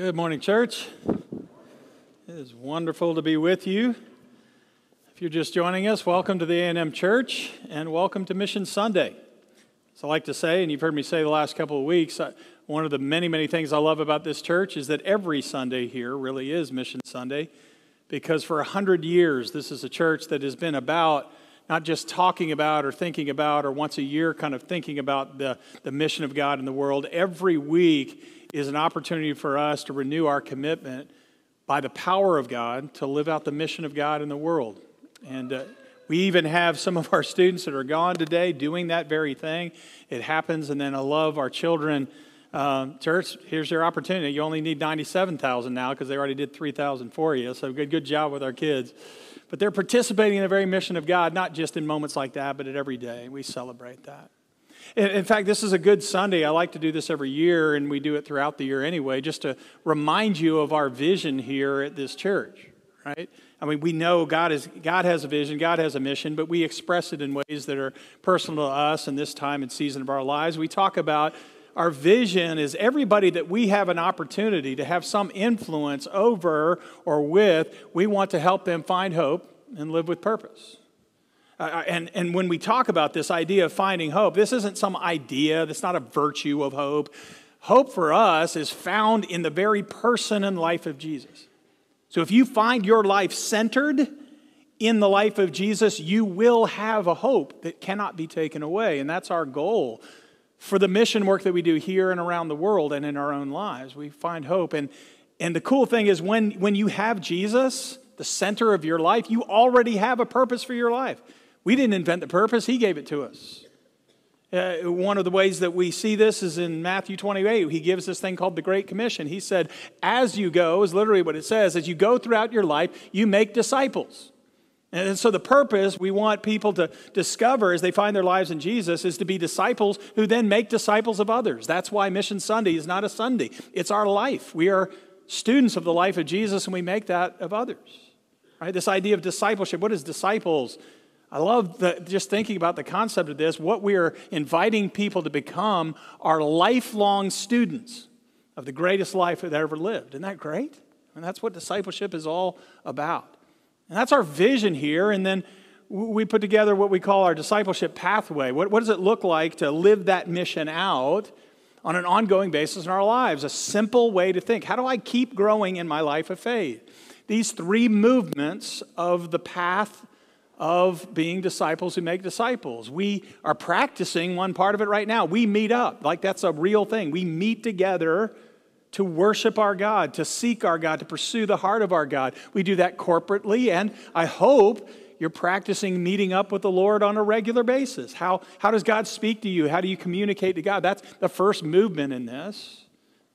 Good morning, church. It is wonderful to be with you. If you're just joining us, welcome to the A&M Church and welcome to Mission Sunday. So I like to say, and you've heard me say the last couple of weeks, one of the many, many things I love about this church is that every Sunday here really is Mission Sunday because for a hundred years, this is a church that has been about not just talking about or thinking about or once a year kind of thinking about the, the mission of God in the world. Every week is an opportunity for us to renew our commitment by the power of God to live out the mission of God in the world. And uh, we even have some of our students that are gone today doing that very thing. It happens, and then I love our children. Um, church, here's your opportunity. You only need 97,000 now because they already did 3,000 for you. So good, good job with our kids. But they're participating in the very mission of God, not just in moments like that, but at every day. We celebrate that. In fact, this is a good Sunday. I like to do this every year, and we do it throughout the year anyway, just to remind you of our vision here at this church, right? I mean, we know God, is, God has a vision, God has a mission, but we express it in ways that are personal to us in this time and season of our lives. We talk about our vision is everybody that we have an opportunity to have some influence over or with, we want to help them find hope and live with purpose. Uh, uh, and, and when we talk about this idea of finding hope, this isn't some idea, that's not a virtue of hope. Hope for us is found in the very person and life of Jesus. So if you find your life centered in the life of Jesus, you will have a hope that cannot be taken away. And that's our goal for the mission work that we do here and around the world and in our own lives. We find hope. And, and the cool thing is, when, when you have Jesus, the center of your life, you already have a purpose for your life. We didn't invent the purpose, He gave it to us. Uh, one of the ways that we see this is in Matthew 28. He gives this thing called the Great Commission. He said, As you go, is literally what it says, as you go throughout your life, you make disciples. And so, the purpose we want people to discover as they find their lives in Jesus is to be disciples who then make disciples of others. That's why Mission Sunday is not a Sunday, it's our life. We are students of the life of Jesus and we make that of others. Right? This idea of discipleship what is disciples? I love the, just thinking about the concept of this. What we are inviting people to become are lifelong students of the greatest life that ever lived. Isn't that great? And that's what discipleship is all about. And that's our vision here. And then we put together what we call our discipleship pathway. What, what does it look like to live that mission out on an ongoing basis in our lives? A simple way to think. How do I keep growing in my life of faith? These three movements of the path of being disciples who make disciples. We are practicing one part of it right now. We meet up, like that's a real thing. We meet together to worship our God, to seek our God, to pursue the heart of our God. We do that corporately, and I hope you're practicing meeting up with the Lord on a regular basis. How, how does God speak to you? How do you communicate to God? That's the first movement in this.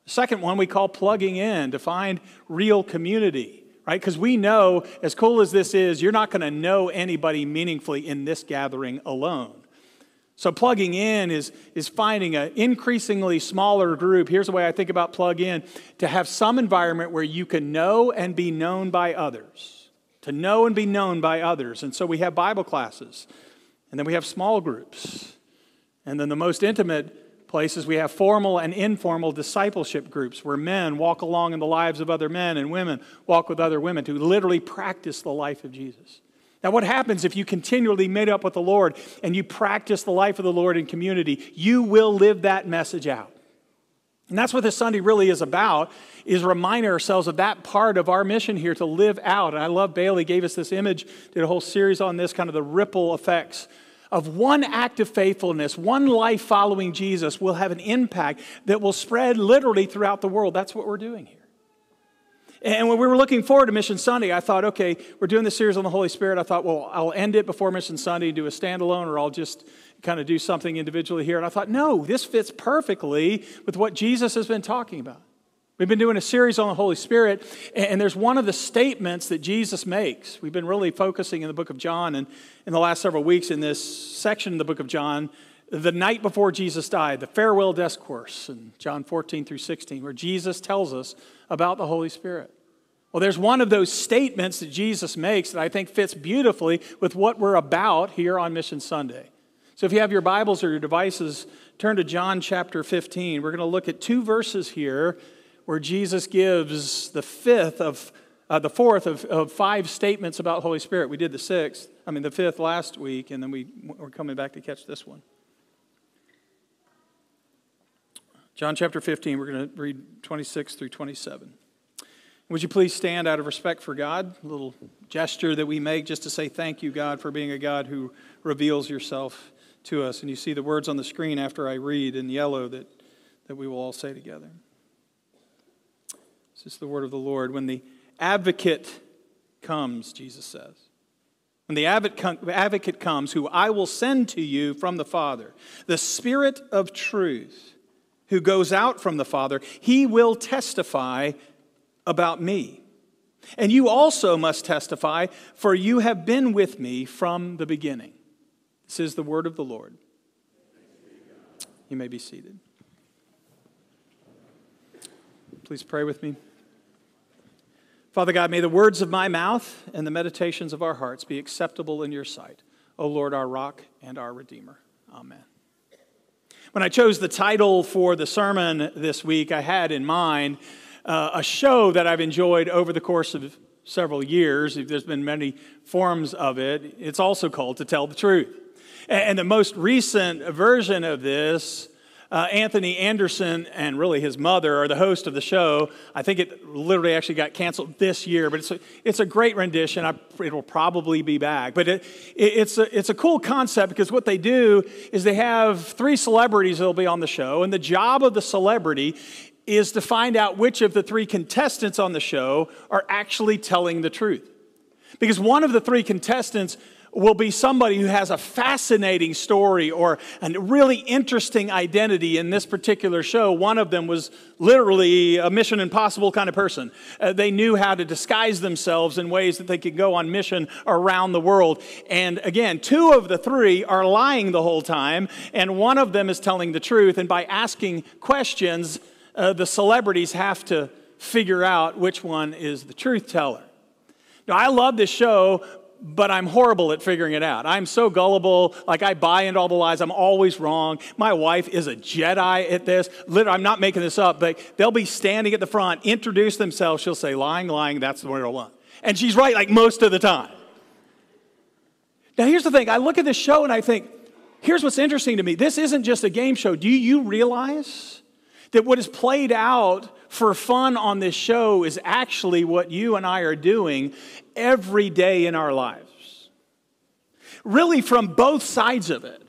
The second one we call plugging in to find real community right? Because we know, as cool as this is, you're not going to know anybody meaningfully in this gathering alone. So, plugging in is, is finding an increasingly smaller group. Here's the way I think about plug in to have some environment where you can know and be known by others. To know and be known by others. And so, we have Bible classes, and then we have small groups. And then the most intimate places, we have formal and informal discipleship groups where men walk along in the lives of other men and women walk with other women to literally practice the life of Jesus. Now, what happens if you continually meet up with the Lord and you practice the life of the Lord in community? You will live that message out. And that's what this Sunday really is about, is reminding ourselves of that part of our mission here to live out. And I love Bailey gave us this image, did a whole series on this, kind of the ripple effects of one act of faithfulness, one life following Jesus will have an impact that will spread literally throughout the world. That's what we're doing here. And when we were looking forward to Mission Sunday, I thought, okay, we're doing this series on the Holy Spirit. I thought, well, I'll end it before Mission Sunday and do a standalone, or I'll just kind of do something individually here. And I thought, no, this fits perfectly with what Jesus has been talking about. We've been doing a series on the Holy Spirit, and there's one of the statements that Jesus makes. We've been really focusing in the book of John, and in the last several weeks in this section of the book of John, the night before Jesus died, the farewell discourse in John 14 through 16, where Jesus tells us about the Holy Spirit. Well, there's one of those statements that Jesus makes that I think fits beautifully with what we're about here on Mission Sunday. So if you have your Bibles or your devices, turn to John chapter 15. We're going to look at two verses here where Jesus gives the fifth of uh, the fourth of, of five statements about Holy Spirit. We did the sixth, I mean, the fifth last week, and then we, we're coming back to catch this one. John chapter 15, we're going to read 26 through 27. Would you please stand out of respect for God? A little gesture that we make just to say thank you, God, for being a God who reveals yourself to us. And you see the words on the screen after I read in yellow that, that we will all say together. This is the word of the Lord. When the advocate comes, Jesus says, when the advocate comes, who I will send to you from the Father, the Spirit of truth, who goes out from the Father, he will testify about me. And you also must testify, for you have been with me from the beginning. This is the word of the Lord. You may be seated. Please pray with me. Father God, may the words of my mouth and the meditations of our hearts be acceptable in your sight, O Lord, our rock and our redeemer. Amen. When I chose the title for the sermon this week, I had in mind uh, a show that I've enjoyed over the course of several years. There's been many forms of it. It's also called To Tell the Truth. And the most recent version of this, uh, Anthony Anderson and really his mother are the host of the show. I think it literally actually got canceled this year, but it's a, it's a great rendition. I, it will probably be back. But it, it, it's, a, it's a cool concept because what they do is they have three celebrities that will be on the show, and the job of the celebrity is to find out which of the three contestants on the show are actually telling the truth. Because one of the three contestants will be somebody who has a fascinating story or a really interesting identity in this particular show. One of them was literally a Mission Impossible kind of person. Uh, they knew how to disguise themselves in ways that they could go on mission around the world. And again, two of the three are lying the whole time, and one of them is telling the truth. And by asking questions, uh, the celebrities have to figure out which one is the truth teller. Now, I love this show, but I'm horrible at figuring it out. I'm so gullible, like I buy into all the lies. I'm always wrong. My wife is a Jedi at this. Literally, I'm not making this up, but they'll be standing at the front, introduce themselves. She'll say, lying, lying, that's the winner one. And she's right like most of the time. Now, here's the thing I look at this show and I think, here's what's interesting to me. This isn't just a game show. Do you realize that what is played out for fun on this show is actually what you and I are doing every day in our lives. Really, from both sides of it.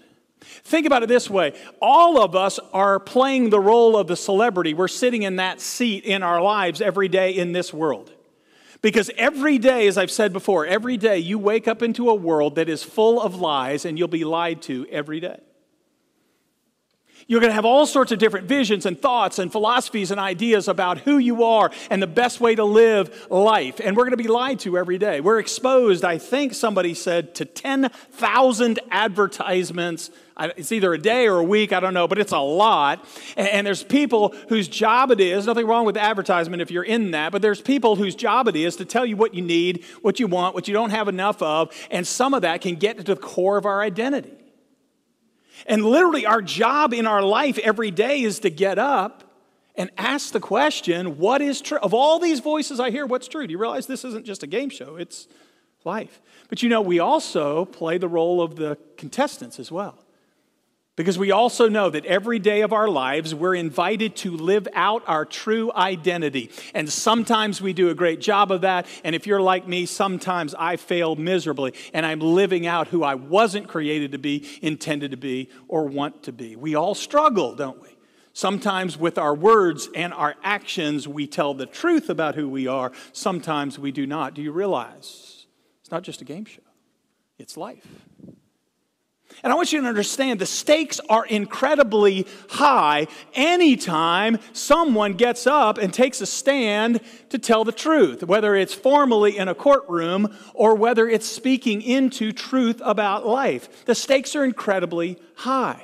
Think about it this way all of us are playing the role of the celebrity. We're sitting in that seat in our lives every day in this world. Because every day, as I've said before, every day you wake up into a world that is full of lies and you'll be lied to every day. You're going to have all sorts of different visions and thoughts and philosophies and ideas about who you are and the best way to live life. And we're going to be lied to every day. We're exposed, I think somebody said, to 10,000 advertisements. It's either a day or a week, I don't know, but it's a lot. And there's people whose job it is, nothing wrong with advertisement if you're in that, but there's people whose job it is to tell you what you need, what you want, what you don't have enough of. And some of that can get to the core of our identity. And literally, our job in our life every day is to get up and ask the question, what is true? Of all these voices I hear, what's true? Do you realize this isn't just a game show? It's life. But you know, we also play the role of the contestants as well. Because we also know that every day of our lives, we're invited to live out our true identity. And sometimes we do a great job of that. And if you're like me, sometimes I fail miserably and I'm living out who I wasn't created to be, intended to be, or want to be. We all struggle, don't we? Sometimes with our words and our actions, we tell the truth about who we are. Sometimes we do not. Do you realize? It's not just a game show, it's life. And I want you to understand the stakes are incredibly high anytime someone gets up and takes a stand to tell the truth, whether it's formally in a courtroom or whether it's speaking into truth about life. The stakes are incredibly high.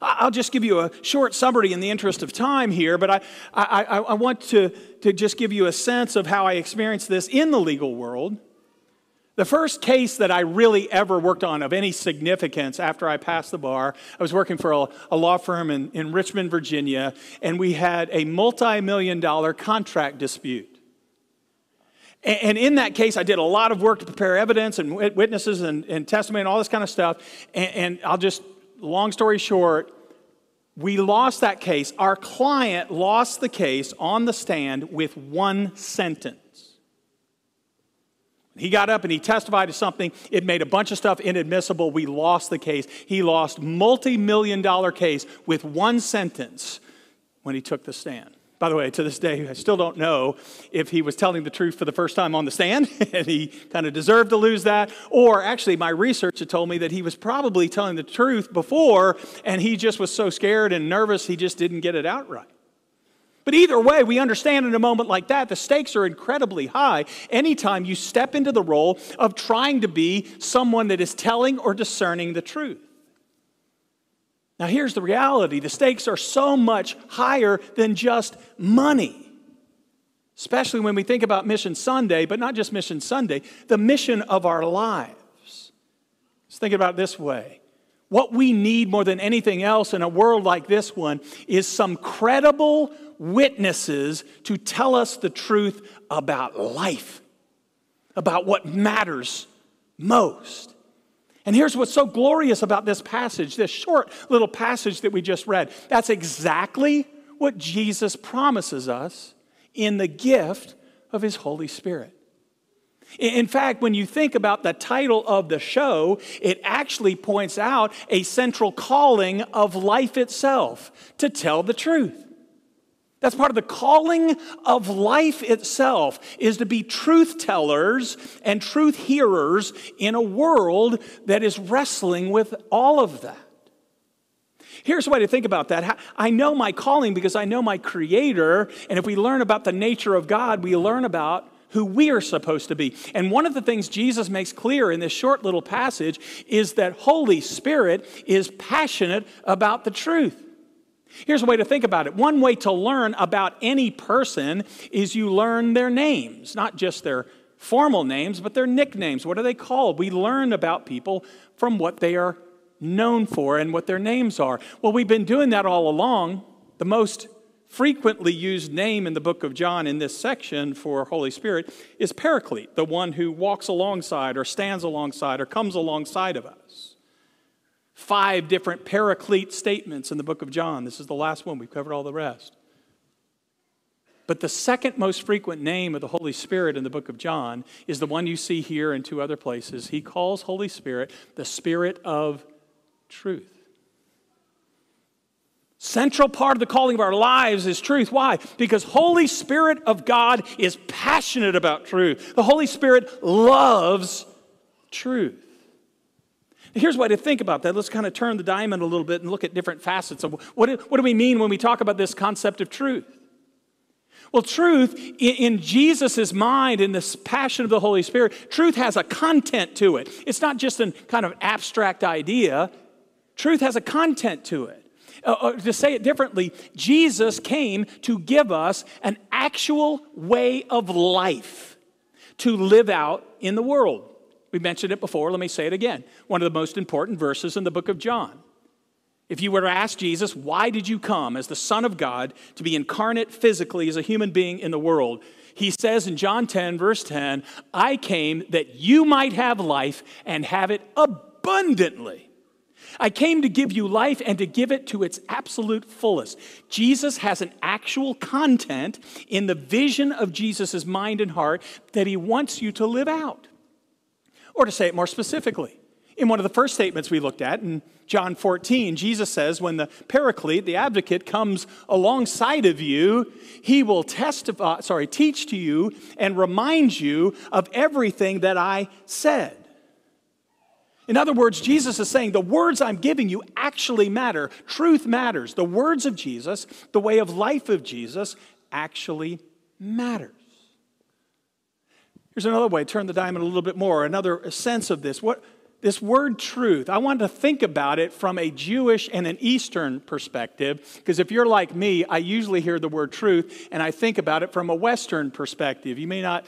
I'll just give you a short summary in the interest of time here, but I, I, I want to, to just give you a sense of how I experienced this in the legal world. The first case that I really ever worked on of any significance after I passed the bar, I was working for a, a law firm in, in Richmond, Virginia, and we had a multi million dollar contract dispute. And, in that case, I did a lot of work to prepare evidence and witnesses and, and testimony and all this kind of stuff. And, and I'll just, long story short, we lost that case. Our client lost the case on the stand with one sentence. He got up and he testified to something. It made a bunch of stuff inadmissible. We lost the case. He lost multi-million dollar case with one sentence when he took the stand. By the way, to this day, I still don't know if he was telling the truth for the first time on the stand and he kind of deserved to lose that, or actually, my research had told me that he was probably telling the truth before and he just was so scared and nervous he just didn't get it out right. But either way, we understand in a moment like that, the stakes are incredibly high anytime you step into the role of trying to be someone that is telling or discerning the truth. Now, here's the reality the stakes are so much higher than just money, especially when we think about Mission Sunday, but not just Mission Sunday, the mission of our lives. Let's think about this way what we need more than anything else in a world like this one is some credible witnesses to tell us the truth about life, about what matters most. And here's what's so glorious about this passage, this short little passage that we just read. That's exactly what Jesus promises us in the gift of his Holy Spirit. In fact, when you think about the title of the show, it actually points out a central calling of life itself to tell the truth. That's part of the calling of life itself is to be truth tellers and truth hearers in a world that is wrestling with all of that. Here's a way to think about that. I know my calling because I know my creator, and if we learn about the nature of God, we learn about who we are supposed to be. And one of the things Jesus makes clear in this short little passage is that Holy Spirit is passionate about the truth. Here's a way to think about it. One way to learn about any person is you learn their names, not just their formal names, but their nicknames. What are they called? We learn about people from what they are known for and what their names are. Well, we've been doing that all along. The most frequently used name in the book of John in this section for Holy Spirit is Paraclete, the one who walks alongside or stands alongside or comes alongside of us. Five different Paraclete statements in the book of John. This is the last one. We've covered all the rest. But the second most frequent name of the Holy Spirit in the book of John is the one you see here in two other places. He calls Holy Spirit the Spirit of truth. Central part of the calling of our lives is truth. Why? Because Holy Spirit of God is passionate about truth. The Holy Spirit loves truth. Here's a way to think about that. Let's kind of turn the diamond a little bit and look at different facets of what do, what do we mean when we talk about this concept of truth? Well, truth in Jesus' mind, in this passion of the Holy Spirit, truth has a content to it. It's not just a kind of abstract idea, truth has a content to it. Uh, uh, to say it differently, Jesus came to give us an actual way of life to live out in the world. We mentioned it before, let me say it again. One of the most important verses in the book of John. If you were to ask Jesus, why did you come as the Son of God to be incarnate physically as a human being in the world? He says in John 10, verse 10, I came that you might have life and have it abundantly. I came to give you life and to give it to its absolute fullest. Jesus has an actual content in the vision of Jesus' mind and heart that he wants you to live out. Or to say it more specifically, in one of the first statements we looked at in John 14, Jesus says, When the paraclete, the advocate, comes alongside of you, he will testify, sorry, teach to you and remind you of everything that I said. In other words, Jesus is saying the words I'm giving you actually matter. Truth matters. The words of Jesus, the way of life of Jesus, actually matters. Here's another way, turn the diamond a little bit more, another sense of this. What this word truth, I want to think about it from a Jewish and an Eastern perspective, because if you're like me, I usually hear the word truth and I think about it from a Western perspective. You may not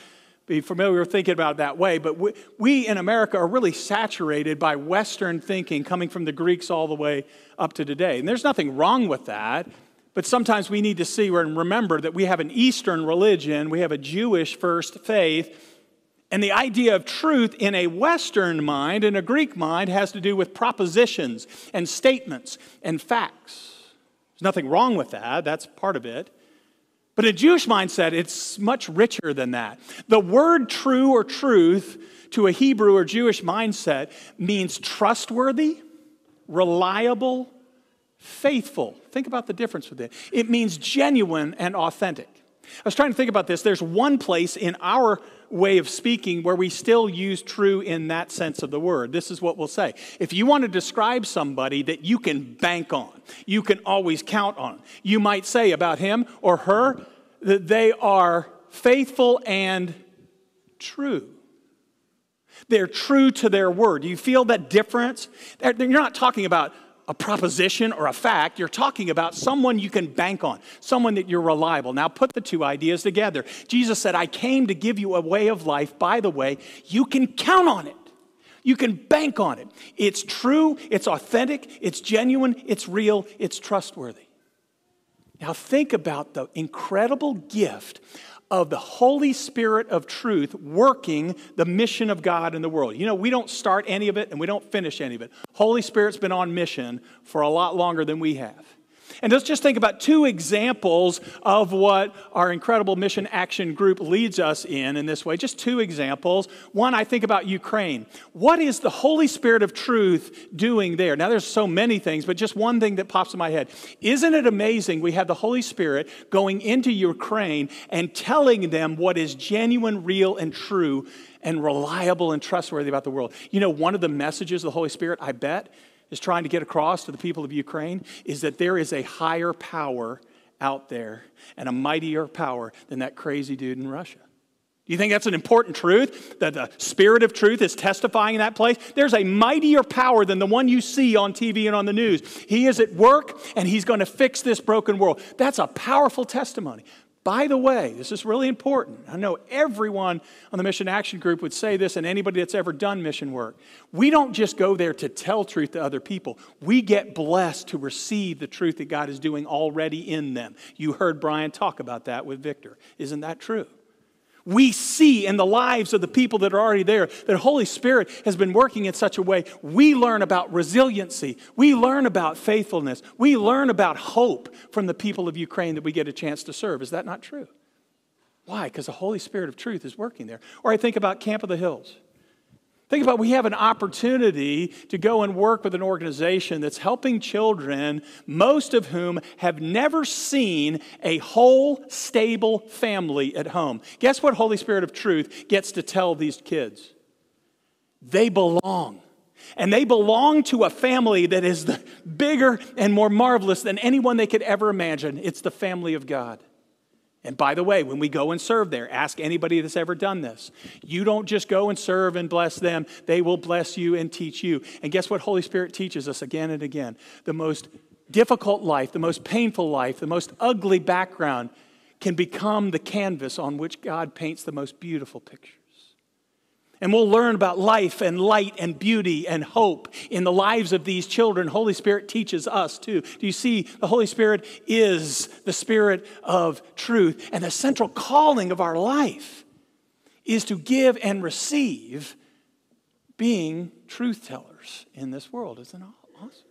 be familiar with thinking about it that way, but we, we in America are really saturated by Western thinking coming from the Greeks all the way up to today. And there's nothing wrong with that, but sometimes we need to see and remember that we have an Eastern religion, we have a Jewish first faith. And the idea of truth in a Western mind, in a Greek mind, has to do with propositions and statements and facts. There's nothing wrong with that, that's part of it. But a Jewish mindset, it's much richer than that. The word true or truth to a Hebrew or Jewish mindset means trustworthy, reliable, faithful. Think about the difference with it. It means genuine and authentic. I was trying to think about this. There's one place in our way of speaking where we still use true in that sense of the word. This is what we'll say. If you want to describe somebody that you can bank on, you can always count on, you might say about him or her that they are faithful and true. They're true to their word. Do you feel that difference? You're not talking about a proposition or a fact. You're talking about someone you can bank on, someone that you're reliable. Now put the two ideas together. Jesus said, I came to give you a way of life. By the way, you can count on it. You can bank on it. It's true, it's authentic, it's genuine, it's real, it's trustworthy. Now, think about the incredible gift of the Holy Spirit of truth working the mission of God in the world. You know, we don't start any of it and we don't finish any of it. Holy Spirit's been on mission for a lot longer than we have. And let's just think about two examples of what our incredible mission action group leads us in in this way. Just two examples. One, I think about Ukraine. What is the Holy Spirit of truth doing there? Now, there's so many things, but just one thing that pops in my head. Isn't it amazing we have the Holy Spirit going into Ukraine and telling them what is genuine, real, and true and reliable and trustworthy about the world? You know, one of the messages of the Holy Spirit, I bet, is trying to get across to the people of Ukraine is that there is a higher power out there and a mightier power than that crazy dude in Russia. Do you think that's an important truth? That the Spirit of truth is testifying in that place? There's a mightier power than the one you see on TV and on the news. He is at work and he's going to fix this broken world. That's a powerful testimony. By the way, this is really important. I know everyone on the Mission Action Group would say this, and anybody that's ever done mission work. We don't just go there to tell truth to other people, we get blessed to receive the truth that God is doing already in them. You heard Brian talk about that with Victor. Isn't that true? We see in the lives of the people that are already there that Holy Spirit has been working in such a way. We learn about resiliency. We learn about faithfulness. We learn about hope from the people of Ukraine that we get a chance to serve. Is that not true? Why? Because the Holy Spirit of truth is working there. Or I think about Camp of the Hills. Think about we have an opportunity to go and work with an organization that's helping children, most of whom have never seen a whole, stable family at home. Guess what Holy Spirit of Truth gets to tell these kids? They belong. And they belong to a family that is bigger and more marvelous than anyone they could ever imagine. It's the family of God. And by the way, when we go and serve there, ask anybody that's ever done this. You don't just go and serve and bless them, they will bless you and teach you. And guess what Holy Spirit teaches us again and again? The most difficult life, the most painful life, the most ugly background can become the canvas on which God paints the most beautiful picture. And we'll learn about life and light and beauty and hope in the lives of these children. Holy Spirit teaches us too. Do you see? The Holy Spirit is the Spirit of truth. And the central calling of our life is to give and receive being truth tellers in this world. Isn't it awesome?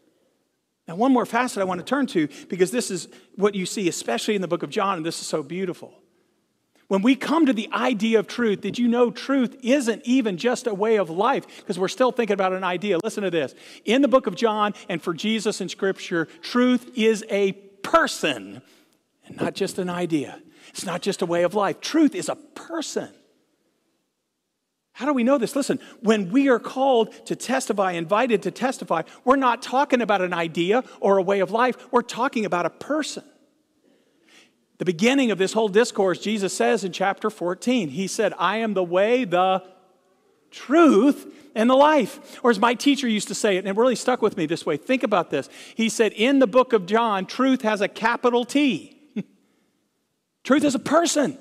Now, one more facet I want to turn to because this is what you see, especially in the book of John, and this is so beautiful. When we come to the idea of truth, did you know truth isn't even just a way of life? Because we're still thinking about an idea. Listen to this. In the book of John and for Jesus in Scripture, truth is a person and not just an idea. It's not just a way of life. Truth is a person. How do we know this? Listen, when we are called to testify, invited to testify, we're not talking about an idea or a way of life, we're talking about a person. The beginning of this whole discourse, Jesus says in chapter 14, He said, I am the way, the truth, and the life. Or as my teacher used to say it, and it really stuck with me this way think about this. He said, In the book of John, truth has a capital T. truth is a person.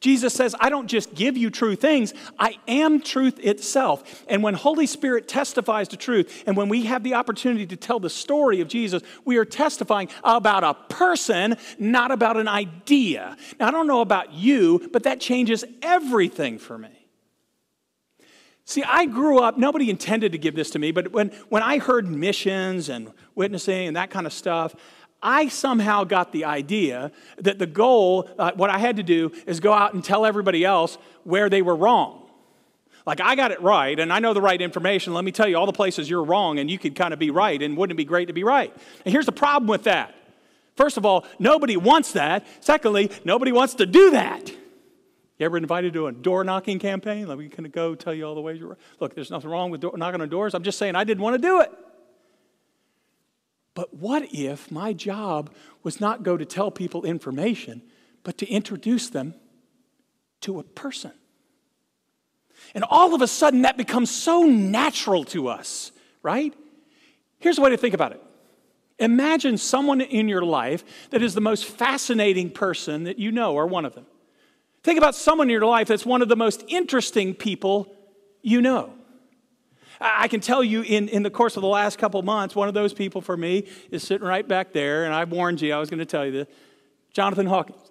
Jesus says, I don't just give you true things, I am truth itself. And when Holy Spirit testifies to truth, and when we have the opportunity to tell the story of Jesus, we are testifying about a person, not about an idea. Now, I don't know about you, but that changes everything for me. See, I grew up, nobody intended to give this to me, but when, when I heard missions and witnessing and that kind of stuff, I somehow got the idea that the goal, uh, what I had to do, is go out and tell everybody else where they were wrong. Like, I got it right, and I know the right information. Let me tell you all the places you're wrong, and you could kind of be right, and wouldn't it be great to be right? And here's the problem with that. First of all, nobody wants that. Secondly, nobody wants to do that. You ever invited to a door knocking campaign? We can go tell you all the ways you're right. Look, there's nothing wrong with door- knocking on doors. I'm just saying I didn't want to do it. But what if my job was not go to tell people information, but to introduce them to a person? And all of a sudden, that becomes so natural to us, right? Here's the way to think about it Imagine someone in your life that is the most fascinating person that you know, or one of them. Think about someone in your life that's one of the most interesting people you know. I can tell you in, in the course of the last couple months, one of those people for me is sitting right back there, and I warned you I was going to tell you this Jonathan Hawkins.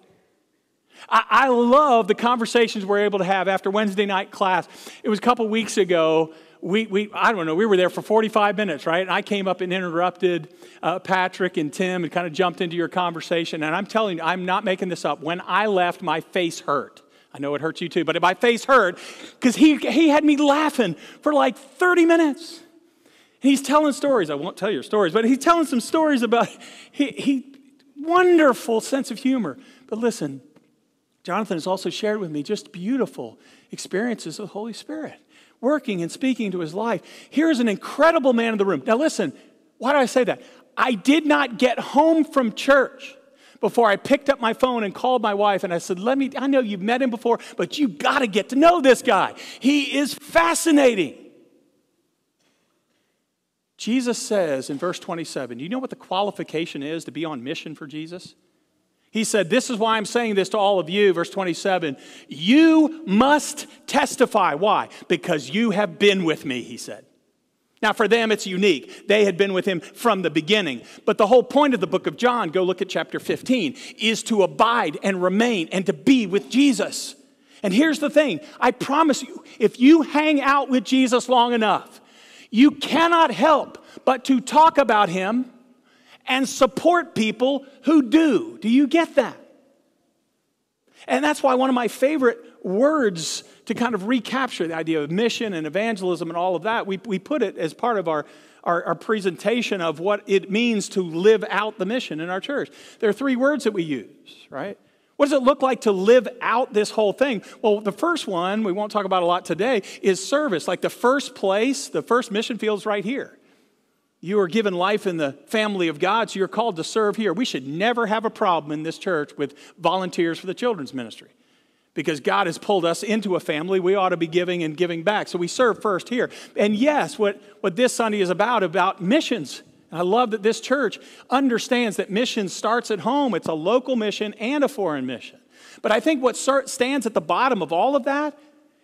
I, I love the conversations we're able to have after Wednesday night class. It was a couple weeks ago. We, we, I don't know, we were there for 45 minutes, right? And I came up and interrupted uh, Patrick and Tim and kind of jumped into your conversation. And I'm telling you, I'm not making this up. When I left, my face hurt. I know it hurts you too, but my face hurt because he, he had me laughing for like 30 minutes. And he's telling stories. I won't tell your stories, but he's telling some stories about he, he wonderful sense of humor. But listen, Jonathan has also shared with me just beautiful experiences of the Holy Spirit, working and speaking to his life. Here's an incredible man in the room. Now listen, why do I say that? I did not get home from church before I picked up my phone and called my wife and I said, Let me, I know you've met him before, but you got to get to know this guy. He is fascinating. Jesus says in verse 27, do you know what the qualification is to be on mission for Jesus? He said, This is why I'm saying this to all of you, verse 27. You must testify. Why? Because you have been with me, he said. Now, for them, it's unique. They had been with him from the beginning. But the whole point of the book of John, go look at chapter 15, is to abide and remain and to be with Jesus. And here's the thing I promise you, if you hang out with Jesus long enough, you cannot help but to talk about him and support people who do. Do you get that? And that's why one of my favorite words to kind of recapture the idea of mission and evangelism and all of that, we, we put it as part of our, our, our, presentation of what it means to live out the mission in our church. There are three words that we use, right? What does it look like to live out this whole thing? Well, the first one, we won't talk about a lot today, is service. Like the first place, the first mission field is right here. You are given life in the family of God, so you're called to serve here. We should never have a problem in this church with volunteers for the children's ministry because God has pulled us into a family. We ought to be giving and giving back. So we serve first here. And yes, what, what this Sunday is about, about missions. I love that this church understands that mission starts at home. It's a local mission and a foreign mission. But I think what stands at the bottom of all of that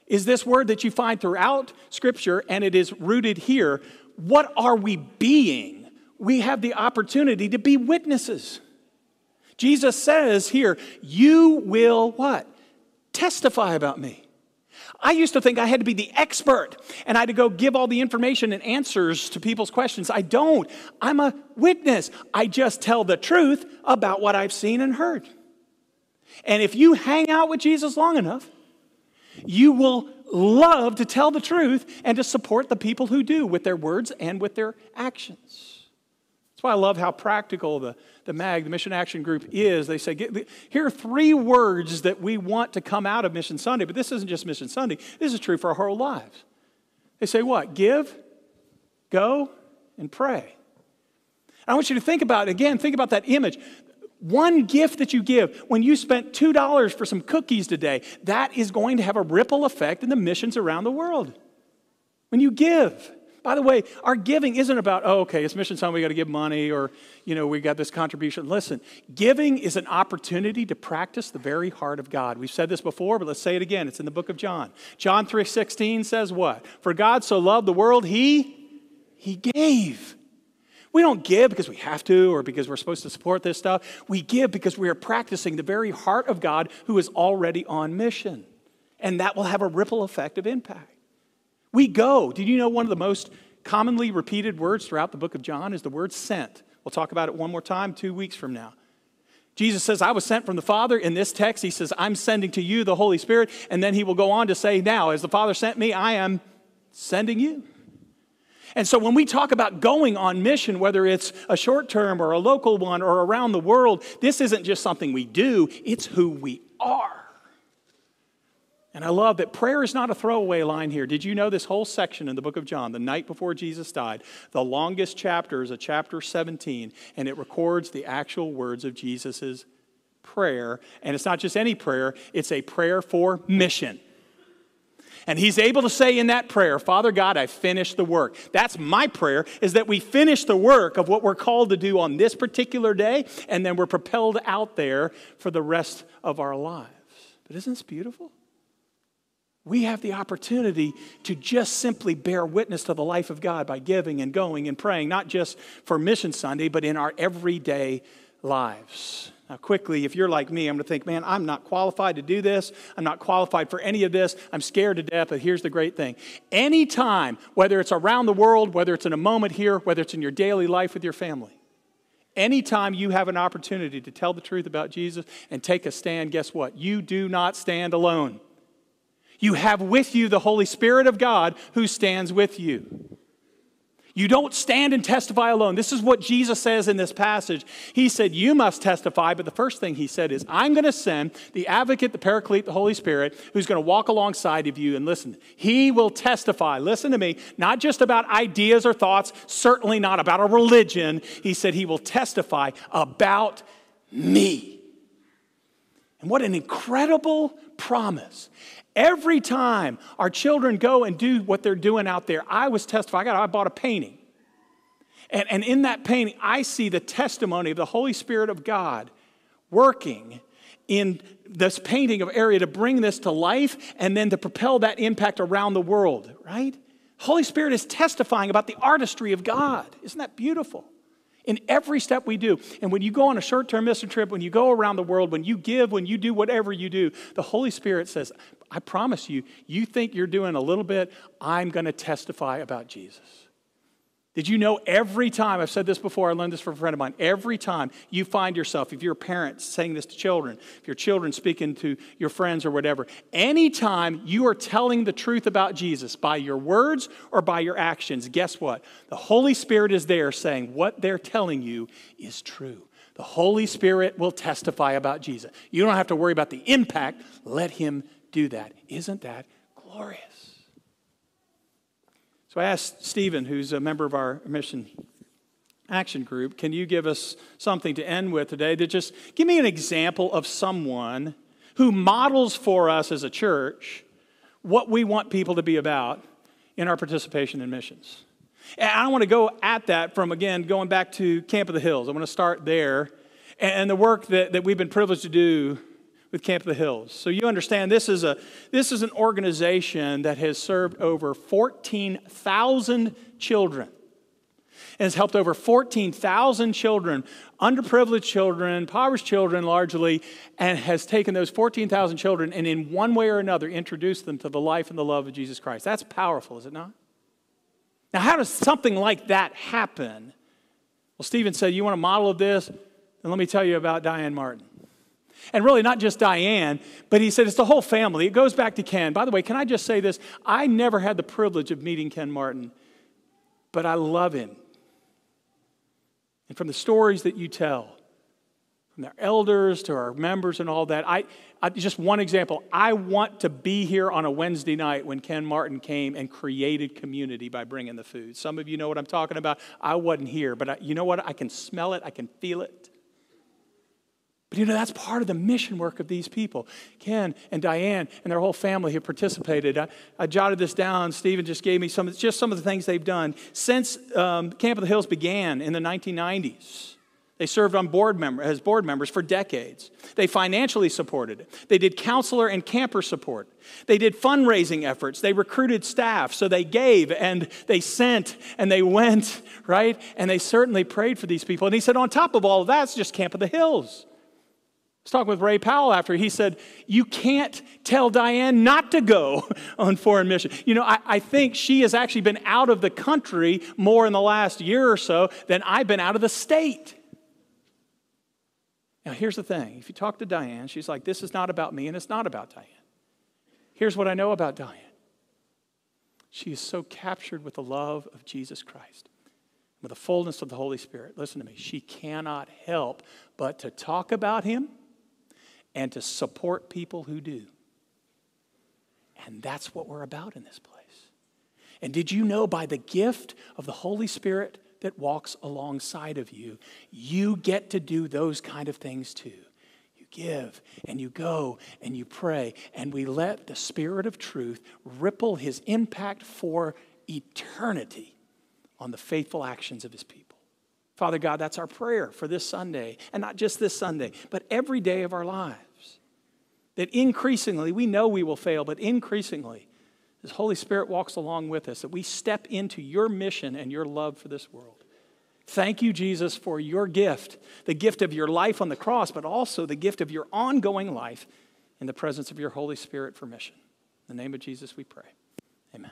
is this word that you find throughout Scripture, and it is rooted here what are we being? We have the opportunity to be witnesses. Jesus says here, you will what? Testify about me. I used to think I had to be the expert and I had to go give all the information and answers to people's questions. I don't. I'm a witness. I just tell the truth about what I've seen and heard. And if you hang out with Jesus long enough, you will love to tell the truth and to support the people who do with their words and with their actions. Why I love how practical the, the MAG, the Mission Action Group, is. They say, here are three words that we want to come out of Mission Sunday, but this isn't just Mission Sunday, this is true for our whole lives. They say, what? Give, go, and pray. I want you to think about, again, think about that image. One gift that you give, when you spent $2 for some cookies today, that is going to have a ripple effect in the missions around the world. When you give, By the way, our giving isn't about, oh, okay, it's Mission time, we got to give money, or, you know, we got this contribution. Listen, giving is an opportunity to practice the very heart of God. We've said this before, but let's say it again. It's in the book of John. John 3.16 says what? For God so loved the world, he, he gave. We don't give because we have to or because we're supposed to support this stuff. We give because we are practicing the very heart of God who is already on mission. And that will have a ripple effect of impact. We go. Did you know one of the most commonly repeated words throughout the book of John is the word sent? We'll talk about it one more time two weeks from now. Jesus says, I was sent from the Father. In this text, he says, I'm sending to you the Holy Spirit. And then he will go on to say, Now, as the Father sent me, I am sending you. And so when we talk about going on mission, whether it's a short term or a local one or around the world, this isn't just something we do, it's who we. And I love that prayer is not a throwaway line here. Did you know this whole section in the book of John, the night before Jesus died, the longest chapter is a chapter 17, and it records the actual words of Jesus' prayer. And it's not just any prayer, it's a prayer for mission. And he's able to say in that prayer, Father God, I finished the work. That's my prayer, is that we finish the work of what we're called to do on this particular day, and then we're propelled out there for the rest of our lives. But isn't this beautiful? We have the opportunity to just simply bear witness to the life of God by giving and going and praying, not just for Mission Sunday, but in our everyday lives. Now, quickly, if you're like me, I'm going to think, man, I'm not qualified to do this. I'm not qualified for any of this. I'm scared to death. But here's the great thing anytime, whether it's around the world, whether it's in a moment here, whether it's in your daily life with your family, anytime you have an opportunity to tell the truth about Jesus and take a stand, guess what? You do not stand alone. You have with you the Holy Spirit of God who stands with you. You don't stand and testify alone. This is what Jesus says in this passage. He said, You must testify, but the first thing he said is, I'm going to send the advocate, the paraclete, the Holy Spirit, who's going to walk alongside of you and listen. He will testify, listen to me, not just about ideas or thoughts, certainly not about a religion. He said, He will testify about me. And what an incredible promise. Every time our children go and do what they're doing out there, I was testifying. I, got, I bought a painting. And, and in that painting, I see the testimony of the Holy Spirit of God working in this painting of area to bring this to life and then to propel that impact around the world, right? Holy Spirit is testifying about the artistry of God. Isn't that beautiful? In every step we do. And when you go on a short term mission trip, when you go around the world, when you give, when you do whatever you do, the Holy Spirit says, I promise you, you think you're doing a little bit, I'm going to testify about Jesus. Did you know every time, I've said this before, I learned this from a friend of mine, every time you find yourself, if you're a parent saying this to children, if your children speaking to your friends or whatever, anytime you are telling the truth about Jesus by your words or by your actions, guess what? The Holy Spirit is there saying what they're telling you is true. The Holy Spirit will testify about Jesus. You don't have to worry about the impact. Let Him do that. Isn't that glorious? So I asked Stephen, who's a member of our mission action group, can you give us something to end with today to just give me an example of someone who models for us as a church what we want people to be about in our participation in missions? And I want to go at that from, again, going back to Camp of the Hills. I want to start there and the work that, that we've been privileged to do with Camp of the Hills. So you understand this is, a, this is an organization that has served over 14,000 children and has helped over 14,000 children, underprivileged children, impoverished children largely, and has taken those 14,000 children and in one way or another introduced them to the life and the love of Jesus Christ. That's powerful, is it not? Now, how does something like that happen? Well, Stephen said, You want a model of this? Then let me tell you about Diane Martin. And really, not just Diane, but he said it's the whole family. It goes back to Ken. By the way, can I just say this? I never had the privilege of meeting Ken Martin, but I love him. And from the stories that you tell, from their elders to our members and all that, I, I, just one example. I want to be here on a Wednesday night when Ken Martin came and created community by bringing the food. Some of you know what I'm talking about. I wasn't here, but I, you know what? I can smell it, I can feel it But you know, that's part of the mission work of these people. Ken and Diane and their whole family have participated. I, I jotted this down. Stephen just gave me some, just some of the things they've done. Since um, Camp of the Hills began in the 1990s, they served on board member, as board members for decades. They financially supported it. They did counselor and camper support. They did fundraising efforts. They recruited staff. So they gave and they sent and they went, right? And they certainly prayed for these people. And he said, on top of all of that, it's just Camp of the Hills was talking with Ray Powell after. He said, You can't tell Diane not to go on foreign mission. You know, I, I, think she has actually been out of the country more in the last year or so than I've been out of the state. Now, here's the thing if you talk to Diane, she's like, This is not about me and it's not about Diane. Here's what I know about Diane she is so captured with the love of Jesus Christ with the fullness of the Holy Spirit. Listen to me. She cannot help but to talk about him and to support people who do. And that's what we're about in this place. And did you know by the gift of the Holy Spirit that walks alongside of you, you get to do those kind of things too? You give and you go and you pray, and we let the Spirit of truth ripple his impact for eternity on the faithful actions of his people. Father God, that's our prayer for this Sunday, and not just this Sunday, but every day of our lives. That increasingly, we know we will fail, but increasingly, as Holy Spirit walks along with us, that we step into your mission and your love for this world. Thank you, Jesus, for your gift, the gift of your life on the cross, but also the gift of your ongoing life in the presence of your Holy Spirit for mission. In the name of Jesus, we pray. Amen.